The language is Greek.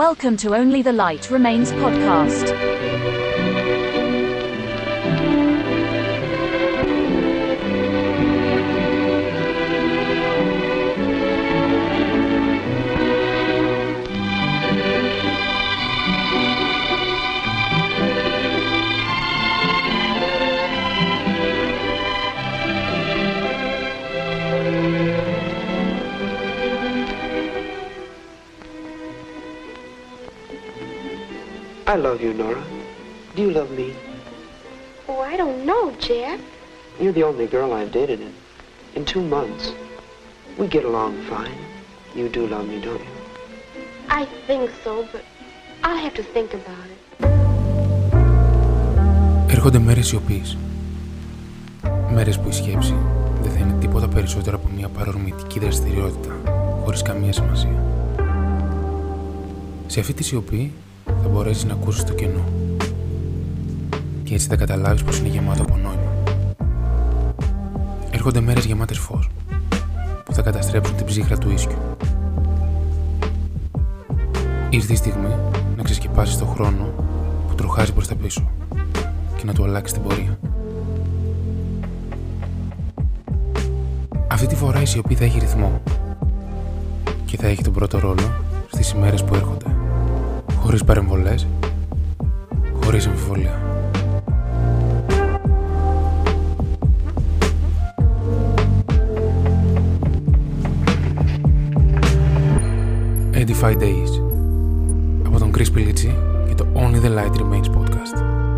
Welcome to Only the Light Remains podcast. I love you, Nora. Do you love me? Oh, I don't know, Jack. You're the only girl I've dated in, in two months. We get along fine. You do love me, don't you? I think so, but I'll have to think about it. Έρχονται μέρες σιωπής. Μέρες που η σκέψη δεν θα είναι τίποτα περισσότερο από μια παρορμητική δραστηριότητα, χωρίς καμία σημασία. Σε αυτή τη σιωπή θα μπορέσεις να ακούσεις το κενό. Και έτσι θα καταλάβεις πως είναι γεμάτο από νόημα. Έρχονται μέρες γεμάτες φως, που θα καταστρέψουν την ψύχρα του ίσκιου. Ήρθε η στιγμή να ξεσκεπάσεις το χρόνο που τροχάζει προς τα πίσω και να του αλλάξεις την πορεία. Αυτή τη φορά η σιωπή θα έχει ρυθμό και θα έχει τον πρώτο ρόλο στις ημέρες που έρχονται. Χωρίς παρεμβολές, χωρίς αμφιβολία. Edify Days από τον Chris Pilici και το Only the Light Remains podcast.